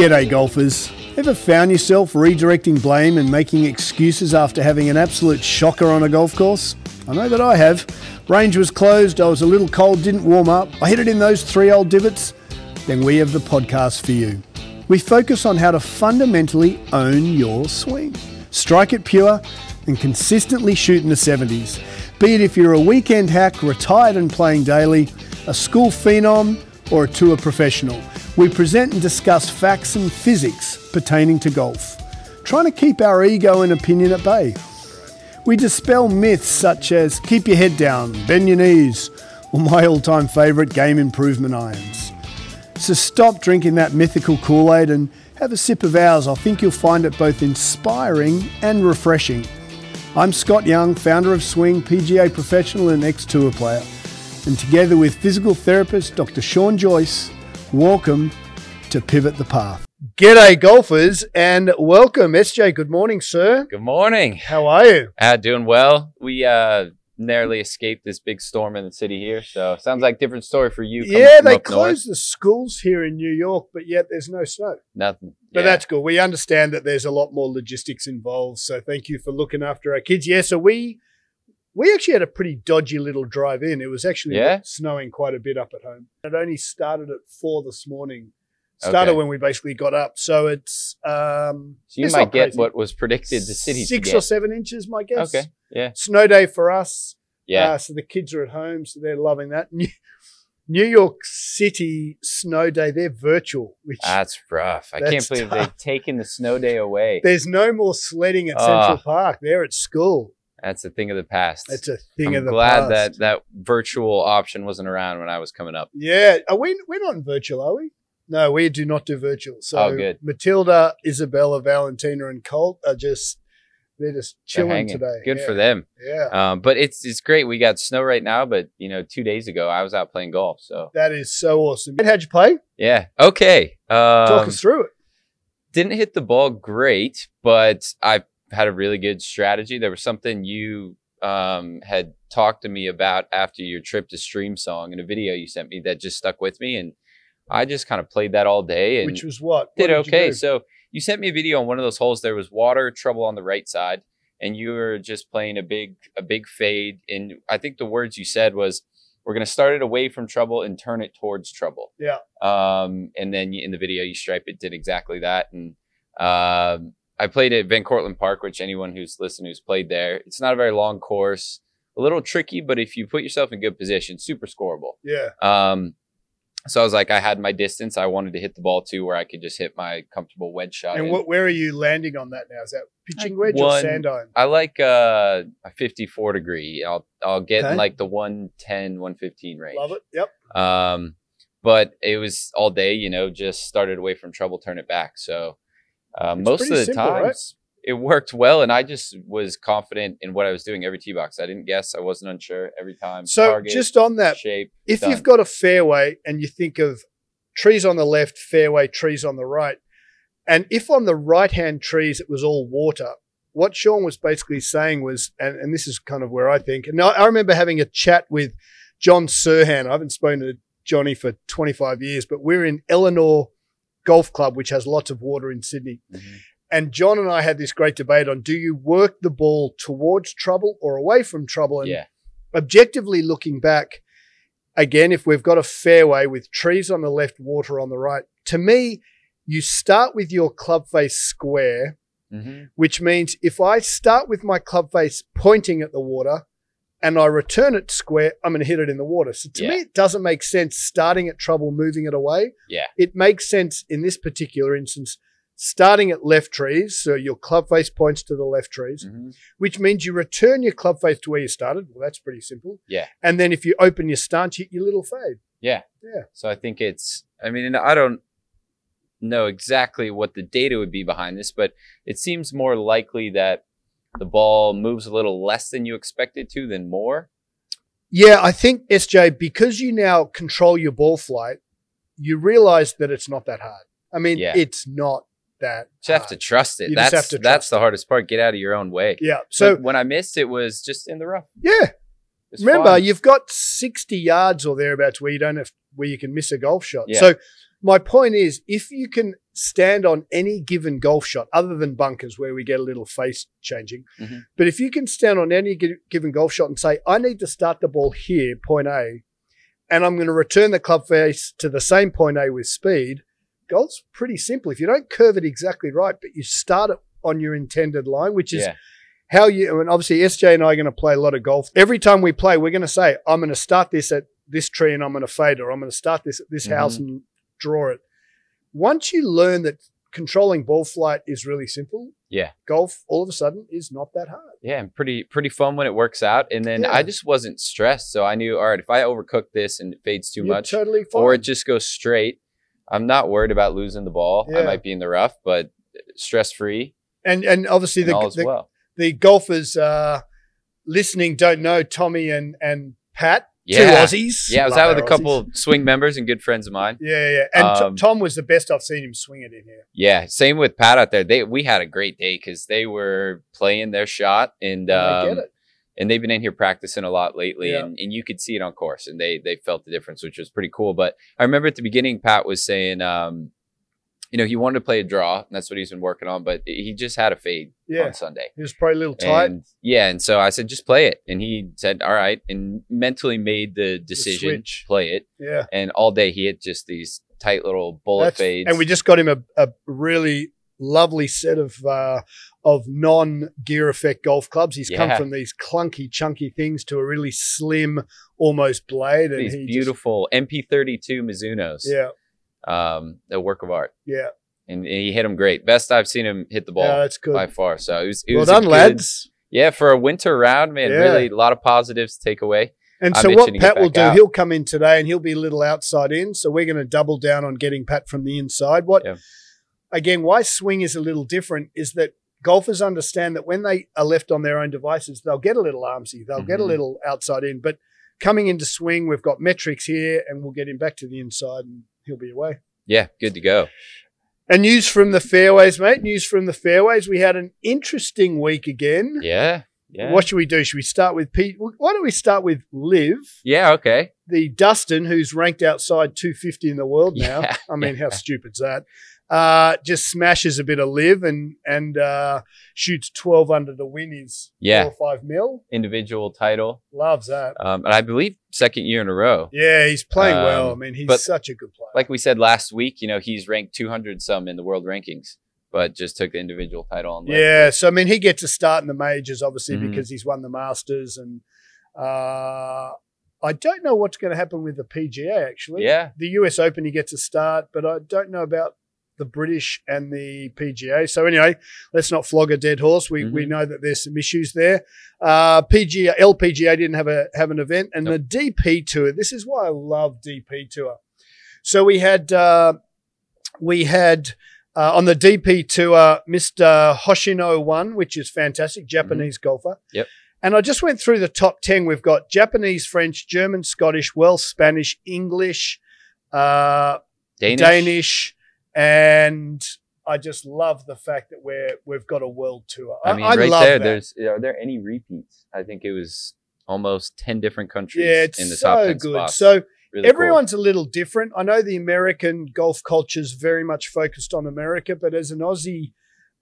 G'day, golfers. Ever found yourself redirecting blame and making excuses after having an absolute shocker on a golf course? I know that I have. Range was closed, I was a little cold, didn't warm up, I hit it in those three old divots. Then we have the podcast for you. We focus on how to fundamentally own your swing, strike it pure, and consistently shoot in the 70s. Be it if you're a weekend hack, retired and playing daily, a school phenom, or a tour professional. We present and discuss facts and physics pertaining to golf, trying to keep our ego and opinion at bay. We dispel myths such as keep your head down, bend your knees, or my all time favourite game improvement irons. So stop drinking that mythical Kool Aid and have a sip of ours. I think you'll find it both inspiring and refreshing. I'm Scott Young, founder of Swing, PGA professional and ex tour player. And together with physical therapist Dr. Sean Joyce, welcome to Pivot the Path. G'day, golfers, and welcome. SJ, good morning, sir. Good morning. How are you? Uh, doing well. We uh, narrowly escaped this big storm in the city here, so sounds like different story for you. Yeah, they up north. closed the schools here in New York, but yet there's no snow. Nothing. But Yeah. that's good. We understand that there's a lot more logistics involved. So thank you for looking after our kids. Yeah, so we we actually had a pretty dodgy little drive in. It was actually Yeah? snowing quite a bit up at home. It only started at four this morning. Started Okay. when we basically got up. So it's um so you it's might get crazy. what was predicted the city six or seven inches, my guess. Okay. Yeah. Snow day for us. Yeah. Uh, so the kids are at home, so they're loving that. New, York City snow day, they're virtual, which that's rough. I That's can't believe tough. they've taken the snow day away. there's no more sledding at Ah. Central Park. They're at school. That's a thing of the past. It's a thing I'm of the past. glad past. that that virtual option wasn't around when I was coming up. Yeah, are we we're not in virtual, are we? No, we do not do virtual. So Oh, good. Matilda, Isabella, Valentina, and Colt are just they're just They're chilling today. Good Yeah, for them. Yeah, Um, but it's it's great. We got snow right now, but you know, two days ago I was out playing golf. So that is so awesome. How'd you play? yeah. Okay. Talk Um, us through it. didn't hit the ball great, but I had a really good strategy. There was something you um, had talked to me about after your trip to Streamsong in a video you sent me that just stuck with me, and I just kind of played that all day and Which was what? What did you okay. do? So you sent me a video on one of those holes. There was water trouble on the right side, and you were just playing a big a big fade. And I think the words you said was, "We're going to start it away from trouble and turn it towards trouble." Yeah. Um, and then in the video you stripe it did exactly that. And um, I played at Van Cortlandt Park, which anyone who's listened who's played there, it's not a very long course, a little tricky, but if you put yourself in good position, super scoreable. yeah, Um, so I was like, I had my distance. I wanted to hit the ball too, where I could just hit my comfortable wedge shot. and what, where are you landing on that now? Is that pitching Like wedge or sand iron? I like uh, a 54 degree. I'll I'll get Okay. in like the 110, 115 range. Love it. Yep. Um, but it was all day, you know, just started away from trouble, turn it back. So uh, most of the simple, right? times it worked well, and I just was confident in what I was doing every tee box. I didn't guess. I wasn't unsure every time. So Target, just on that, shape. if done. you've got a fairway and you think of trees on the left, fairway, trees on the right, and if on the right hand trees it was all water, what Sean was basically saying was, and, and this is kind of where I think, and I, I remember having a chat with John Serhan. I haven't spoken to Johnny for 25 years, but we're in Eleanor Golf Club, which has lots of water in Sydney. Mhm. And John and I had this great debate on do you work the ball towards trouble or away from trouble? And yeah, objectively looking back, again, if we've got a fairway with trees on the left, water on the right, to me, you start with your club face square, hmm which means if I start with my club face pointing at the water and I return it square, I'm going to hit it in the water. So to Yeah. me, it doesn't make sense starting at trouble, moving it away. Yeah. It makes sense in this particular instance, starting at left trees. So your club face points to the left trees hmm which means you return your club face to where you started. Well, that's pretty simple. Yeah. And then if you open your stance, you hit your little fade. Yeah. Yeah. So I think it's, I mean, I don't know exactly what the data would be behind this, but it seems more likely that the ball moves a little less than you expect it to than more. Yeah, I think SJ, because you now control your ball flight, you realize that it's not that hard. I mean, Yeah. it's not that. You have to trust it. You that's to that's trust the hardest part. Get out of your own way. Yeah. So So when I missed, it was just in the rough. yeah, remember fine. you've got sixty yards or thereabouts where you don't have where you can miss a golf shot. Yeah. So my point is, if you can stand on any given golf shot, other than bunkers where we get a little face changing, Mhm. but if you can stand on any gi- given golf shot and say, I need to start the ball here, point A, and I'm going to return the club face to the same point A with speed, golf's pretty simple. If you don't curve it exactly right, but you start it on your intended line, which is yeah. how you and obviously SJ and I are going to play a lot of golf. Every time we play, we're going to say, I'm going to start this at this tree and I'm going to fade, or I'm going to start this at this house and draw it. Once you learn that controlling ball flight is really simple, Yeah. golf all of a sudden is not that hard. Yeah, and pretty pretty fun when it works out. And then Yeah. I just wasn't stressed, so I knew, all right, if I overcook this and it fades too You're much, totally fine. or it just goes straight, I'm not worried about losing the ball. I might be in the rough, but stress free and and obviously and the, the, well. the golfers uh, listening don't know Tommy and and Pat, Yeah. two Aussies. Yeah, I was Love out with a our couple swing members and good friends of mine. Yeah, yeah, and T- Um, Tom was the best I've seen him swing it in here. Yeah, same with Pat out there. They we had a great day because they were playing their shot and I get um, it. and they've been in here practicing a lot lately Yeah. and, and you could see it on course and they they felt the difference which was pretty cool but i remember at the beginning pat was saying um you know he wanted to play a draw and that's what he's been working on but he just had a fade Yeah, on sunday he was probably a little tight. and yeah and so i said just play it and he said all right and mentally made the decision switch. play it yeah. and all day he had just these tight little bullet That's- fades And we just got him a, a really lovely set of uh, of non gear effect golf clubs. He's come from these clunky, chunky things to a really slim, almost blade. And these he just- mp32 mizunos yeah, um a work of art yeah, and he hit him great best i've seen him hit the ball yeah. That's good. by far. So it was, it well was done, good- lads. Yeah, for a winter round, man, Yeah. really a lot of positives to take away. And I'm so what Pat will do, out. he'll come in today and he'll be a little outside in. So we're going to double down on getting Pat from the inside. What Yeah. again? Why swing is a little different is that golfers understand that when they are left on their own devices, they'll get a little armsy, they'll get a Mhm. little outside in. But coming into swing, we've got metrics here, and we'll get him back to the inside, and he'll be away. Yeah, good to go. And news from the fairways, mate. News from the fairways. We had an interesting week again. Yeah, yeah, What should we do? Should we start with Pete? Why don't we start with Liv? yeah. Okay. the Dustin, who's ranked outside 250 in the world now. Yeah, I mean, yeah. how stupid's that? Uh, just smashes a bit of live and and uh, shoots 12 under to win his Yeah. four or five mil. Individual title, Loves that. um, and I believe second year in a row. Yeah, he's playing well. I Um, mean, he's but such a good player. Like we said last week, you know, he's ranked 200 some in the world rankings, but just took the individual title on. yeah, so I mean, he gets a start in the majors, obviously, Mhm. because he's won the Masters. And uh, I don't know what's going to happen with the PGA, actually. yeah, the US Open he gets a start, but I don't know about the British and the PGA. So anyway, let's not flog a dead horse. We we Mhm. know that there's some issues there. Uh, PGA LPGA didn't have a have an event, and the DP tour. This is why I love DP tour. So we had uh, we had. Uh, on the DP tour, Mr. Hoshino won, which is fantastic, Japanese golfer. Yep. And I just went through the top 10. We've got Japanese, French, German, Scottish, Welsh, Spanish, English, uh, Danish. Danish. And I just love the fact that we're we've got a world tour. I mean, right love there. that. There's are there any repeats? I think it was almost 10 different countries yeah, it's in the so top 10 good. spots. So Really cool. everyone's a little different. I know the American golf culture is very much focused on America, but as an Aussie,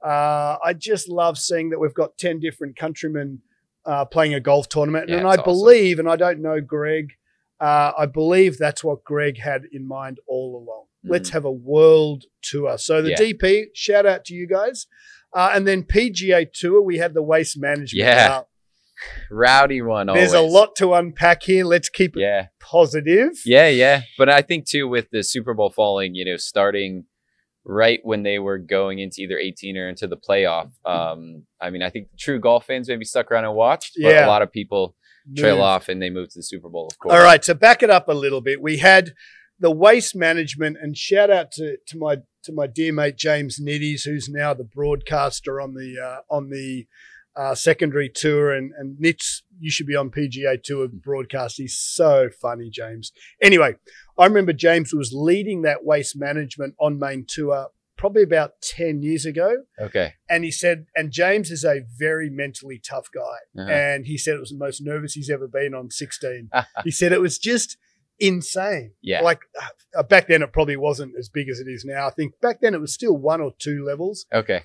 uh, I just love seeing that we've got ten different countrymen uh, playing a golf tournament, Yeah, and I awesome. believe, and I don't know Greg, uh, I believe that's what Greg had in mind all along. Let's have a world tour. So the. Yeah. DP, shout out to you guys. Uh, and then PGA Tour, we had the waste management. Yeah. Now, Rowdy one. there's always. a lot to unpack here. Let's keep it Yeah. positive. Yeah, yeah. But I think too with the Super Bowl falling, you know, starting right when they were going into either 18 or into the playoff. Um, I mean, I think true golf fans maybe stuck around and watched, but Yeah. a lot of people trail Move. off and they move to the Super Bowl, of course. All right, to back it up a little bit, we had the waste management, and shout out to, to my to my dear mate James Nitties, who's now the broadcaster on the uh, on the uh, secondary tour, and and Nitz, you should be on PGA Tour broadcast. He's so funny, James. Anyway, I remember James was leading that waste management on main tour probably about ten years ago, Okay. and he said, and James is a very mentally tough guy Uh-huh. and he said it was the most nervous he's ever been on 16. he said it was just insane. Yeah. Like uh, back then, it probably wasn't as big as it is now. I think back then it was still one or two levels. Okay.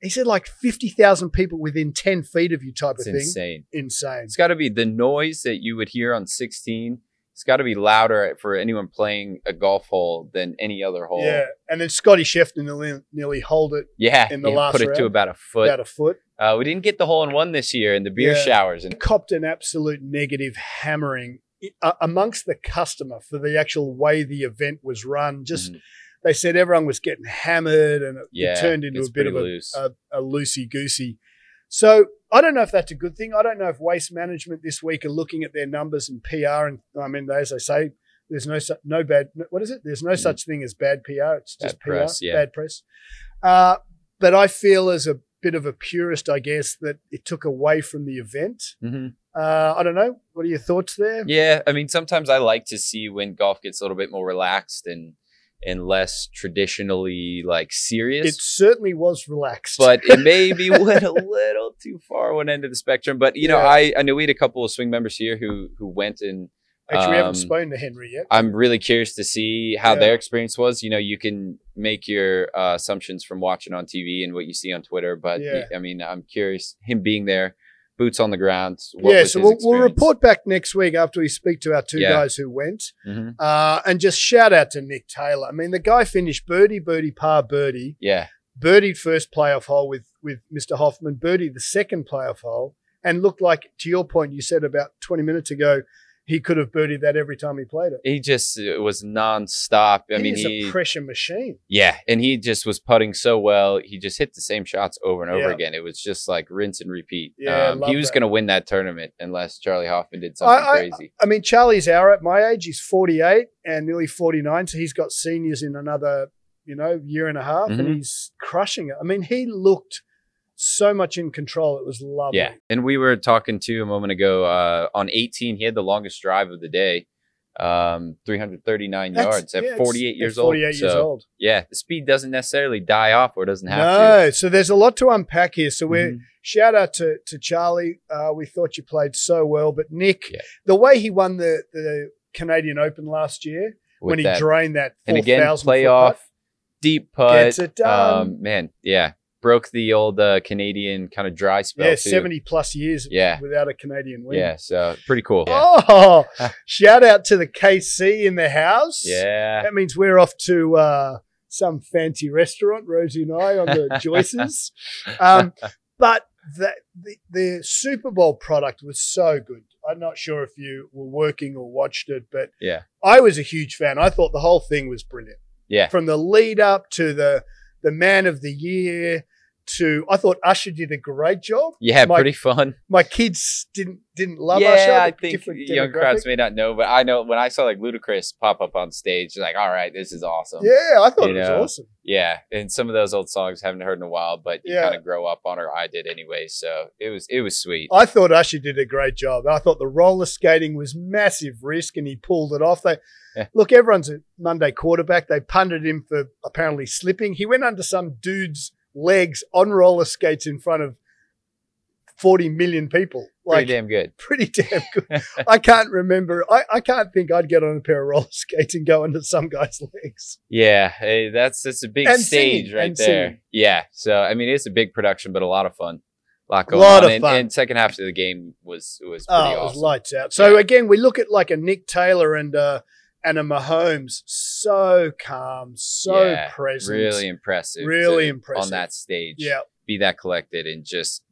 He said like 50,000 people within 10 feet of you type It's of thing. insane. Insane. It's got to be the noise that you would hear on 16. It's got to be louder for anyone playing a golf hole than any other hole. Yeah. And then Scotty Scheffler nearly, nearly hold it Yeah. In the he last put it to about a foot. about a foot. uh, we didn't get the hole in one this year in the beer Yeah. showers. And copped an absolute negative hammering uh, amongst the customer for the actual way the event was run. Just Mhm. they said everyone was getting hammered and it, it turned into a bit of a, loose. a, a loosey goosey. So I don't know if that's a good thing. I don't know if waste management this week are looking at their numbers and PR. And I mean, as they say, there's no su- no bad. What is it? There's no Mhm. such thing as bad PR. It's just Bad PR, press, yeah. bad press. Uh, but I feel as a bit of a purist, I guess, that it took away from the event. Mhm. Uh, I don't know. What are your thoughts there? Yeah, I mean, sometimes I like to see when golf gets a little bit more relaxed and and less traditionally like serious. It certainly was relaxed. but it maybe went a little too far one end of the spectrum. But you know, Yeah. I I know we had a couple of swing members here who who went and actually, we haven't um, spoken to Henry yet. I'm really curious to see how Yeah. their experience was. You know, you can make your uh, assumptions from watching on TV and what you see on Twitter, but Yeah. I mean, I'm curious him being there, boots on the ground. Yeah, so we'll, we'll report back next week after we speak to our two Yeah. guys who went. Mhm. Uh, and just shout out to Nick Taylor. I mean, the guy finished birdie, birdie, par, birdie. Yeah, Birdied first playoff hole with with Mr. Hoffman. Birdied the second playoff hole, and looked like to your point you said about twenty minutes ago, he could have birdied that every time he played it. he just uh, was nonstop. I he mean, he's a pressure machine. Yeah, and he just was putting so well. He just hit the same shots over and over Yeah. again. It was just like rinse and repeat. Yeah, um, he was going to win that tournament unless Charley Hoffman did something I- crazy. I mean, Charley's our at my age. He's 48 and nearly 49. So he's got seniors in another, you know, year and a half and Mhm. he's crushing it. I mean, he looked so much in control. It was lovely. Yeah, and we were talking to a moment ago uh, on 18. He had the longest drive of the day, um, 339 That's- yards at yeah, it's- 48 at years 48 old. years So old. yeah, the speed doesn't necessarily die off or doesn't have to. No. So there's a lot to unpack here. So we're, Mhm. shout out to, to Charley. Uh, we thought you played so well. But Nick, Yeah. the way he won the, the Canadian Open last year, With when he that. drained that and again 4,000 foot playoff putt, deep putt. Gets it done. Um, man, yeah, broke the old uh, Canadian kind of dry spell. yeah, too. 70 plus years Yeah. without a Canadian win. Yeah, so pretty cool. Oh, shout out to the KC in the house. Yeah. That means we're off to uh, some fancy restaurant, Rosie and I, on the Joyces. Um, but the, the, the Super Bowl product was so good. I'm not sure if you were working or watched it, but Yeah. I was a huge fan. I thought the whole thing was brilliant. Yeah. From the lead up to the the man of the year to I thought Usher did a great job. Yeah, My- pretty fun. My kids didn't didn't love yeah, Usher. I think young crowds may not know, but I know when I saw like Ludacris pop up on stage, like, all right, this is awesome. Yeah, I thought You it was awesome. Yeah, and some of those old songs I haven't heard in a while, but you Yeah. kind of grow up on, or I did anyway. So it was it was sweet. I thought Usher did a great job. I thought the roller skating was massive risk and he pulled it off. They Yeah. look, everyone's a Monday quarterback. They punted him for apparently slipping. He went under some dude's legs on roller skates in front of 40 million people. Like Pretty damn good. pretty damn good. I can't remember. I, I can't think I'd get on a pair of roller skates and go under some guy's legs. Yeah, hey, that's that's a big And stage singing, right there. singing. Yeah, so I mean, it's a big production, but a lot of fun. A lot going Lot on. of and, fun. and second half of the game was was pretty Oh, it was awesome. lights out. So Yeah. again, we look at like a Nick Taylor and uh and a Mahomes, so calm, so Yeah, present, really impressive. Really to- impressive. on that stage. Yeah, be that collected and just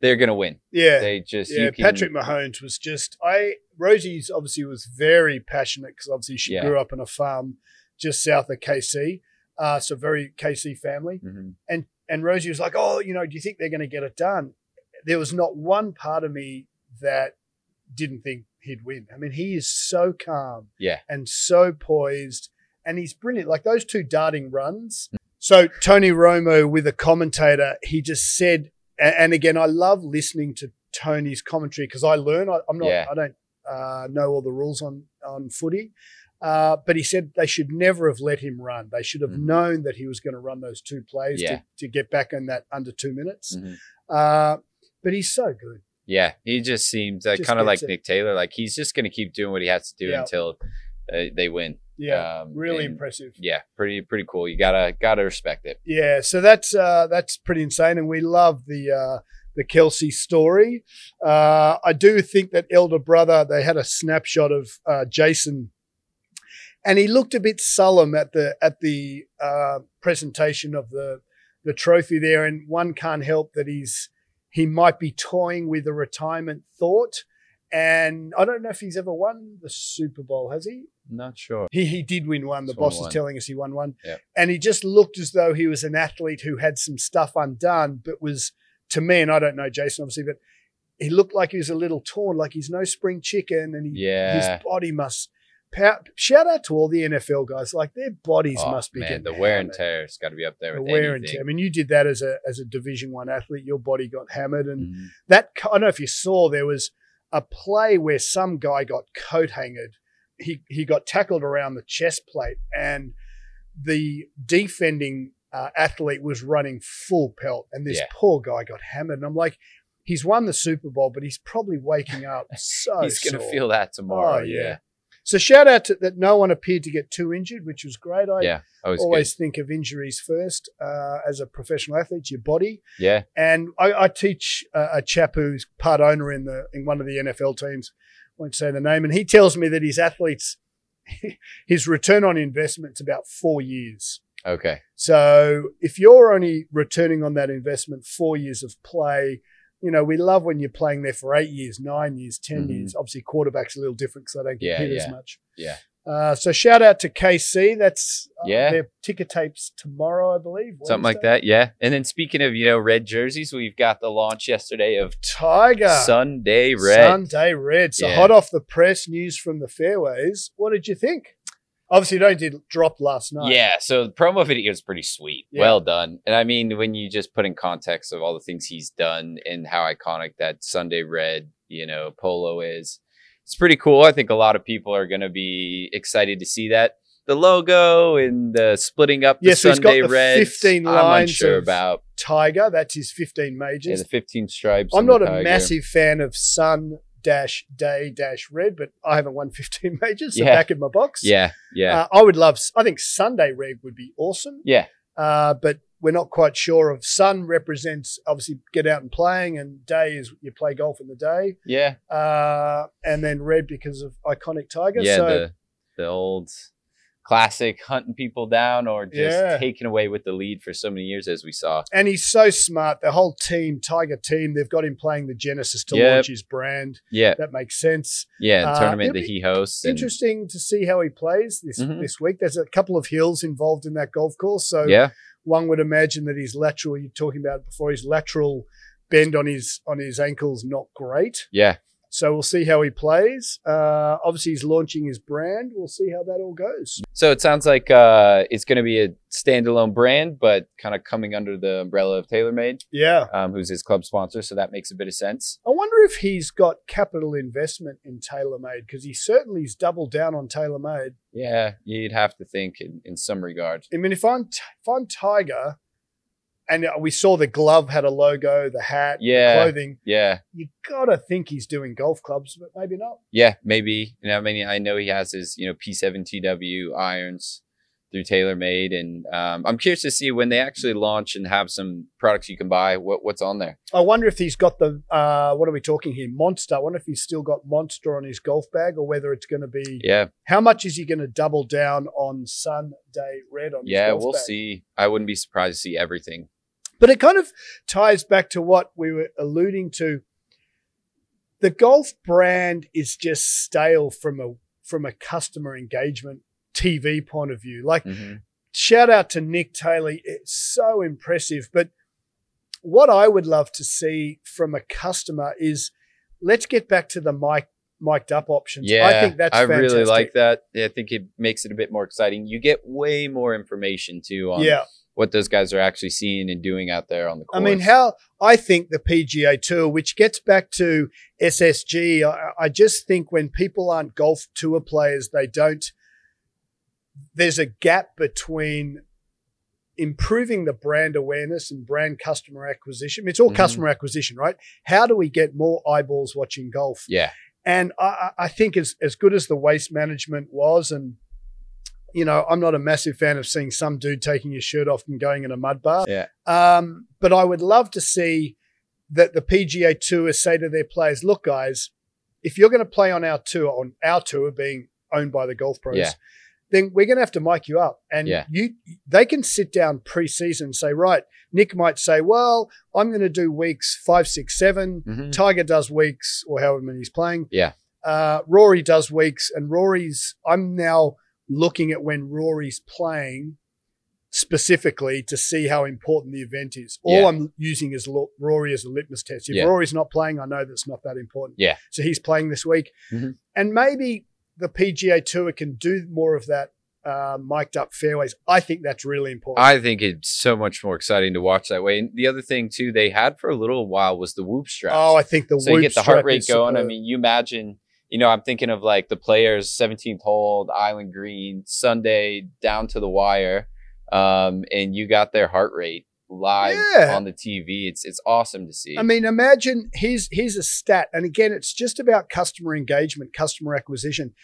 they're gonna win. yeah, They just yeah. you can, Patrick Mahomes was just. I Rosie's obviously was very passionate because obviously she Yeah. grew up on a farm just south of KC, uh, so very KC family. Mhm. And Rosie was like, "Oh, you know, do you think they're going to get it done?" There was not one part of me that didn't think he'd win. I mean, he is so calm, Yeah. and so poised, and he's brilliant. Like those two darting runs. So Tony Romo with a commentator, he just said, and again, I love listening to Tony's commentary because I learn. I, I'm not, Yeah. I don't uh, know all the rules on on footy. Uh, but he said they should never have let him run. They should have Mhm. known that he was going to run those two plays Yeah. to, to get back in that under two minutes. Mhm. Uh, but he's so good. Yeah, he just seems Just kind of like it. Nick Taylor. Like he's just going to keep doing what he has to do Yeah. until uh, they win. Yeah, Um, really impressive. Yeah, pretty pretty cool. You gotta gotta respect it. Yeah, so that's uh, that's pretty insane, and we love the uh, the Kelce story. Uh, I do think that elder brother. They had a snapshot of uh, Jason, and he looked a bit solemn at the at the uh, presentation of the the trophy there, and one can't help that he's he might be toying with a retirement thought. And I don't know if he's ever won the Super Bowl, has he? Not sure. He he did win one. The He's boss is telling us he won one. Yep. And he just looked as though he was an athlete who had some stuff undone, but was to me, and I don't know Jason obviously, but he looked like he was a little torn, like he's no spring chicken, and he, Yeah. his body must. Pow- shout out to all the NFL guys, like their bodies Oh, must be man, getting the wear and tear's got to be up there The with wear and tear. I mean, you did that as a as a Division One athlete. Your body got hammered, and Mhm. that I don't know if you saw there was a play where some guy got coat hangered. He he got tackled around the chest plate, and the defending uh, athlete was running full pelt, and this Yeah. poor guy got hammered. And I'm like, he's won the Super Bowl, but he's probably waking up so. He's gonna feel that tomorrow. Oh, yeah. yeah, So shout out to that. No one appeared to get too injured, which was great. I yeah. Always, always think of injuries first uh, as a professional athlete, your body. Yeah, And I, I teach a, a chap who's part owner in the in one of the NFL teams. Won't say the name, and he tells me that his athletes, his return on investment's about four years. okay. So if you're only returning on that investment four years of play, you know we love when you're playing there for eight years, nine years, 10 Mhm. years. Obviously, quarterbacks a little different because they don't get Yeah, hit as yeah, much. yeah. Uh, so shout out to KC. That's uh, Yeah. Their ticker tapes tomorrow, I believe. Something like that. Yeah. And then speaking of you know red jerseys, we've got the launch yesterday of Tiger. Sunday Red. Sunday Red. So Yeah. hot off the press news from the fairways. What did you think? Obviously, it only did drop last night. Yeah, so the promo video is pretty sweet. Yeah. Well done. And I mean, when you just put in context of all the things he's done and how iconic that Sunday red, you know, polo is, it's pretty cool. I think a lot of people are going to be excited to see that. The logo and the splitting up the Yes, so he's got Sunday the red. 15 I'm lines unsure of about Tiger. That's his 15 yeah, majors. the 15 stripes. I'm not a tiger. massive fan of Sun dash Day dash Red, but I haven't won 15 majors. So Yeah. back in my box. Yeah, yeah, Uh, I would love, I think Sunday Red would be awesome. yeah, Uh, but we're not quite sure of Sun represents obviously get out and playing, and Day is you play golf in the day. yeah, uh, and then red because of iconic tiger. yeah. so the the old classic hunting people down or just Yeah. taking away with the lead for so many years as we saw. and he's so smart. The whole team, Tiger team, they've got him playing the Genesis to Yep. launch his brand. Yeah, That makes sense. yeah. The Uh, tournament that he hosts. and- Interesting to see how he plays this Mhm. this week. There's a couple of hills involved in that golf course, so yeah, one would imagine that his lateral. You're talking about before his lateral bend on his on his ankles not great. yeah. So we'll see how he plays. Uh, obviously, he's launching his brand. We'll see how that all goes. So it sounds like uh, it's going to be a standalone brand, but kind of coming under the umbrella of TaylorMade, Yeah. um, who's his club sponsor. So that makes a bit of sense. I wonder if he's got capital investment in TaylorMade because he certainly has doubled down on TaylorMade. Yeah, you'd have to think in, in some regard. I mean, if I'm if I'm Tiger, and we saw the glove had a logo, the hat, Yeah. the clothing, Yeah, you gotta think he's doing golf clubs, but maybe not. yeah, maybe. You know, I mean, I know he has his you know P7 TW irons through TaylorMade, and um, I'm curious to see when they actually launch and have some products you can buy. What what's on there? I wonder if he's got the uh, what are we talking here? Monster. I wonder if he's still got Monster on his golf bag, or whether it's going to be. Yeah, How much is he going to double down on Sunday Red on? his yeah, we'll bag? see. I wouldn't be surprised to see everything. But it kind of ties back to what we were alluding to. The golf brand is just stale from a from a customer engagement TV point of view. Like Mhm. shout out to Nick Taylor, it's so impressive. But what I would love to see from a customer is let's get back to the mic mic'd up options. Yeah, I think that's I really fantastic. like that. Yeah, I think it makes it a bit more exciting. You get way more information too on Yeah. What those guys are actually seeing and doing out there on the course. I mean, how I think the PGA Tour, which gets back to SSG, I, I just think when people aren't golf tour players, they don't. There's a gap between improving the brand awareness and brand customer acquisition. It's all Mhm. customer acquisition, right? How do we get more eyeballs watching golf? Yeah. And I, I I think as as good as the waste management was, and you know, I'm not a massive fan of seeing some dude taking his shirt off and going in a mud bath. Yeah. Um, but I would love to see that the PGA Tour say to their players, "Look, guys, if you're going to play on our tour, on our tour being owned by the golf pros." Yeah. Then we're going to have to mic you up, and Yeah. you they can sit down pre-season and say, right, Nick might say, well, I'm going to do weeks five, six, seven. Mhm. Tiger does weeks or however many he's playing. Yeah. Uh, Rory does weeks, and Rory's. I'm now looking at when Rory's playing specifically to see how important the event is. All Yeah. I'm using is Lo- Rory as a litmus test. If Yeah. Rory's not playing, I know that's not that important. Yeah. So he's playing this week, Mhm. and maybe the PGA Tour can do more of that. Uh, mic'd up fairways. I think that's really important. I think it's so much more exciting to watch that way. And the other thing too, they had for a little while was the whoop straps. oh, I think the so you get the heart rate going. I mean, you imagine, you know, I'm thinking of like the players 17th hole, Island Green, Sunday down to the wire, um, and you got their heart rate live Yeah. on the TV. It's it's awesome to see. I mean, imagine here's here's a stat, and again, it's just about customer engagement, customer acquisition.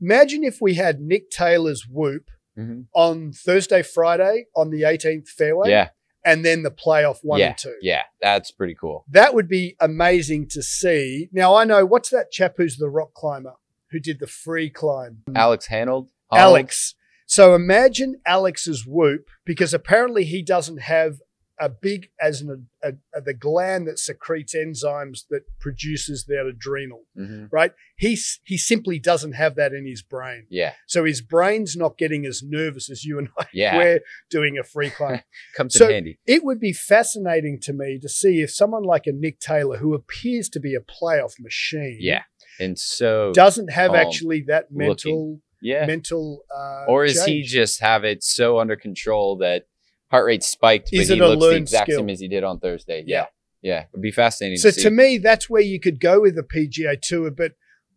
Imagine if we had Nick Taylor's whoop Mhm. on Thursday, Friday on the 18th fairway, yeah, and then the playoff one yeah, and two. yeah, that's pretty cool. That would be amazing to see. Now I know what's that chap who's the rock climber who did the free climb, Alex Honnold, Alex. So imagine Alex's whoop because apparently he doesn't have a big as an a, a, the gland that secretes enzymes that produces that adrenal. hmm right? He he simply doesn't have that in his brain, Yeah, so his brain's not getting as nervous as you and I yeah, were doing a free climb. comes So- in handy. it would be fascinating to me to see if someone like a Nick Taylor, who appears to be a playoff machine, Yeah, and so doesn't have actually that mental yeah, mental. Uh, or is he just have it so under control that heart rate spiked, but Is he it a looks the exact skill? same as he did on Thursday? Yeah. Yeah, yeah, it'd be fascinating. So to, see. to me, that's where you could go with the PGA Tour. But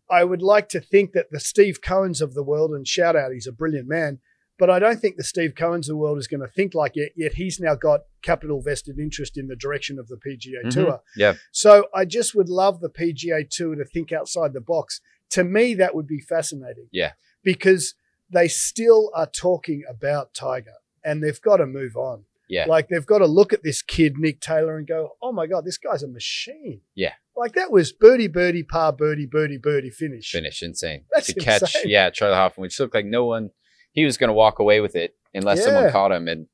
I would like to think that the Steve Cohens of the world, and shout out, he's a brilliant man. But I don't think the Steve Cohens of the world is going to think like it. Yet he's now got capital vested interest in the direction of the PGA Mhm. Tour. Yeah. So I just would love the PGA Tour to think outside the box. To me, that would be fascinating. Yeah. Because they still are talking about Tiger, and they've got to move on. Yeah. Like they've got to look at this kid, Nick Taylor, and go, oh my God, this guy's a machine. Yeah. Like that was birdie, birdie, par, birdie, birdie, birdie finish. finish insane That's to catch. Yeah, Charley Hoffman, which looked like no one. He was going to walk away with it unless someone caught him, and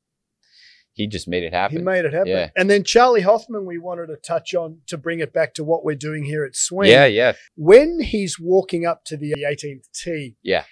he just made it happen. He made it happen. Yeah. And then Charley Hoffman, we wanted to touch on to bring it back to what we're doing here at Swing. yeah, yeah, When he's walking up to the 18th tee, Yeah.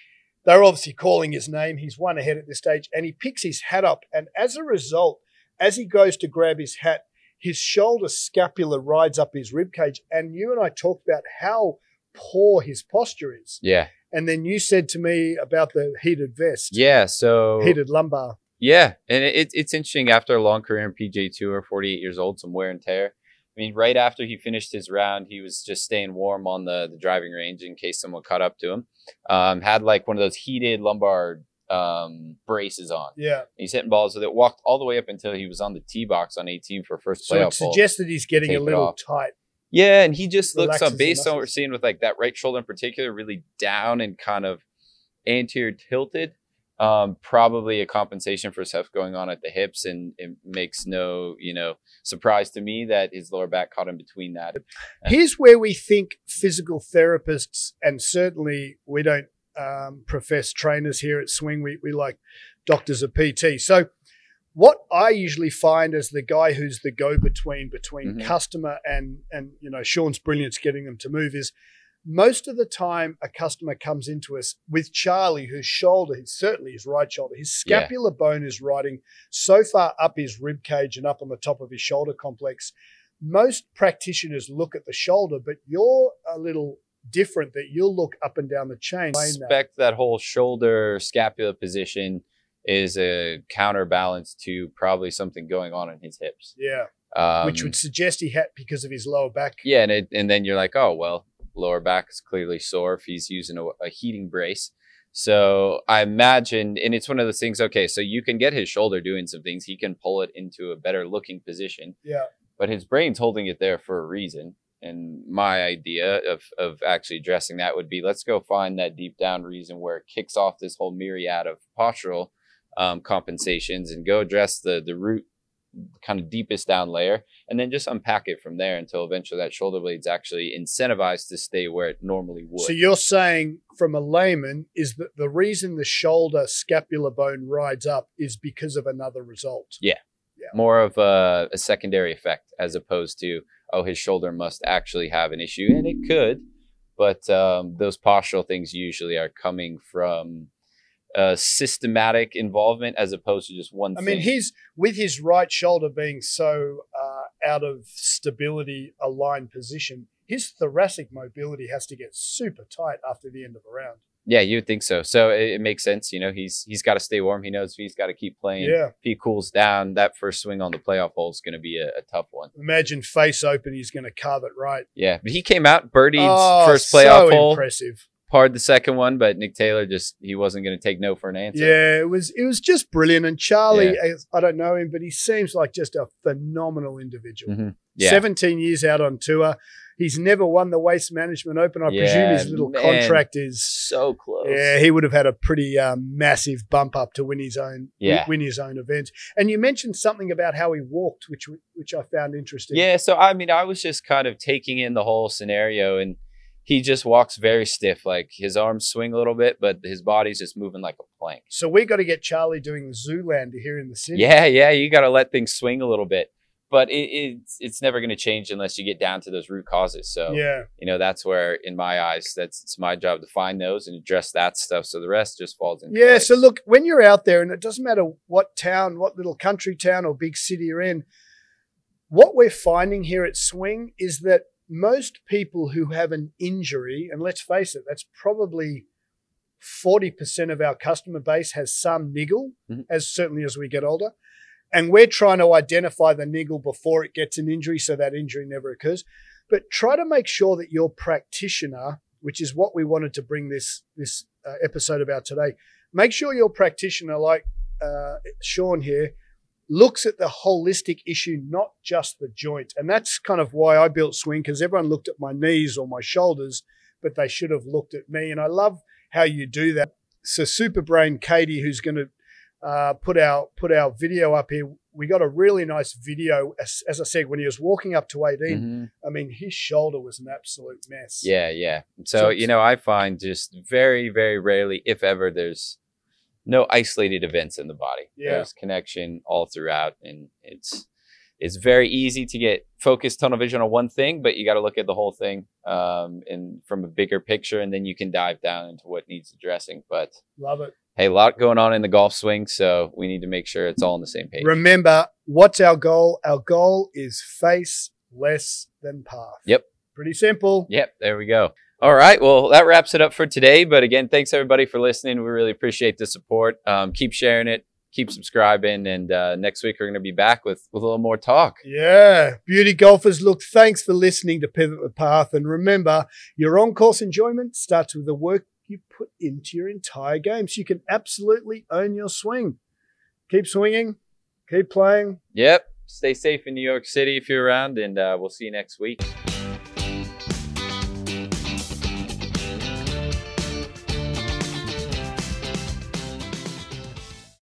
They're obviously calling his name. He's one ahead at this stage, and he picks his hat up. And as a result, as he goes to grab his hat, his shoulder scapula rides up his rib cage. And you and I talked about how poor his posture is. yeah, And then you said to me about the heated vest, yeah. So heated lumbar. Yeah, and it, it's interesting after a long career in PGA Tour, 48 years old, some wear and tear. I mean, right after he finished his round, he was just staying warm on the, the driving range in case someone caught up to him. Um, had like one of those heated lumbar um, braces on. Yeah. He's hitting balls with it. Walked all the way up until he was on the tee box on 18 for first So it playoff suggests that he's getting a little tight. Yeah, and he just looks Relaxes the based on what we're seeing with like that right shoulder in particular, really down and kind of anterior tilted. Um, probably a compensation for stuff going on at the hips, and it makes no, you know, surprise to me that his lower back caught in between that. Here's where we think physical therapists, and certainly we don't um, profess trainers here at Swing. We, we like doctors of PT. So, what I usually find as the guy who's the go between between Mhm. customer and and you know Sean's brilliance getting them to move is most of the time a customer comes into us with Charley, whose shoulder, his, certainly his right shoulder, his Yeah. scapular bone is riding so far up his rib cage and up on the top of his shoulder complex. Most practitioners look at the shoulder, but you're a little different that you'll look up and down the chain. I that. Expect that whole shoulder scapula position is a counterbalance to probably something going on in his hips. Yeah, Um, which would suggest he had because of his lower back. Yeah, and it, and then you're like, oh well, lower back is clearly sore if he's using a, a heating brace. So I imagine, and it's one of those things. Okay, so you can get his shoulder doing some things. He can pull it into a better looking position. Yeah. But his brain's holding it there for a reason. And my idea of of actually addressing that would be let's go find that deep down reason where it kicks off this whole myriad of postural um, compensations and go address the the root kind of deepest down layer and then just unpack it from there until eventually that shoulder blade's actually incentivized to stay where it normally would. So you're saying from a layman is that the reason the shoulder scapular bone rides up is because of another result. Yeah. yeah. More of a, a secondary effect as opposed to, oh, his shoulder must actually have an issue. And it could, but um, those postural things usually are coming from uh, systematic involvement as opposed to just one. I thing. mean, he's with his right shoulder being so uh, out of stability, aligned position. His thoracic mobility has to get super tight after the end of a round. Yeah, you would think so. So it, it makes sense. You know, he's he's got to stay warm. He knows he's got to keep playing. Yeah. If he cools down, that first swing on the playoff hole is going to be a, a, tough one. Imagine face open, he's going to carve it right. Yeah, but he came out birdied oh, first playoff so hole. Impressive parred the second one, but Nick Taylor just he wasn't going to take no for an answer. Yeah, it was it was just brilliant. And Charley, yeah. I don't know him, but he seems like just a phenomenal individual. Mm-hmm. Yeah. 17 years out on tour. He's never won the Waste Management Open. I yeah, presume his little man, contract is so close. Yeah, he would have had a pretty um, massive bump up to win his own yeah. win his own event. And you mentioned something about how he walked, which which I found interesting. Yeah, so I mean, I was just kind of taking in the whole scenario and he just walks very stiff. Like his arms swing a little bit, but his body's just moving like a plank. So we got to get Charley doing Zoolander here in the city. Yeah, yeah, you got to let things swing a little bit. But it, it's it's never going to change unless you get down to those root causes. So yeah, you know that's where, in my eyes, that's it's my job to find those and address that stuff. So the rest just falls in. Yeah. Place. So look, when you're out there, and it doesn't matter what town, what little country town or big city you're in, what we're finding here at Swing is that most people who have an injury, and let's face it, that's probably 40% of our customer base has some niggle, mm-hmm. as certainly as we get older. And we're trying to identify the niggle before it gets an injury so that injury never occurs. But try to make sure that your practitioner, which is what we wanted to bring this, this uh, episode about today, make sure your practitioner, like uh, Sean here, looks at the holistic issue, not just the joint. And that's kind of why I built Swing, because everyone looked at my knees or my shoulders, but they should have looked at me. And I love how you do that. So Super Brain Katie, who's going to uh, put our put our video up here. We got a really nice video. As, as I said, when he was walking up to 18, mm-hmm. I mean, his shoulder was an absolute mess. Yeah, yeah. So, so you know, I find just very, very rarely, if ever, there's no isolated events in the body. Yeah. There's connection all throughout, and it's it's very easy to get focused tunnel vision on one thing, but you got to look at the whole thing um, and from a bigger picture, and then you can dive down into what needs addressing. But love it. Hey, a lot going on in the golf swing, so we need to make sure it's all on the same page. Remember, what's our goal? Our goal is face less than path. Yep. Pretty simple. Yep. There we go. All right. Well, that wraps it up for today. But again, thanks everybody for listening. We really appreciate the support. Um, keep sharing it, keep subscribing, and uh, next week we're going to be back with with a little more talk. Yeah, beauty golfers. Look, thanks for listening to Pivot the Path, and remember, your on course enjoyment starts with the work you put into your entire game, so you can absolutely own your swing. Keep swinging, keep playing. Yep. Stay safe in New York City if you're around, and uh, we'll see you next week.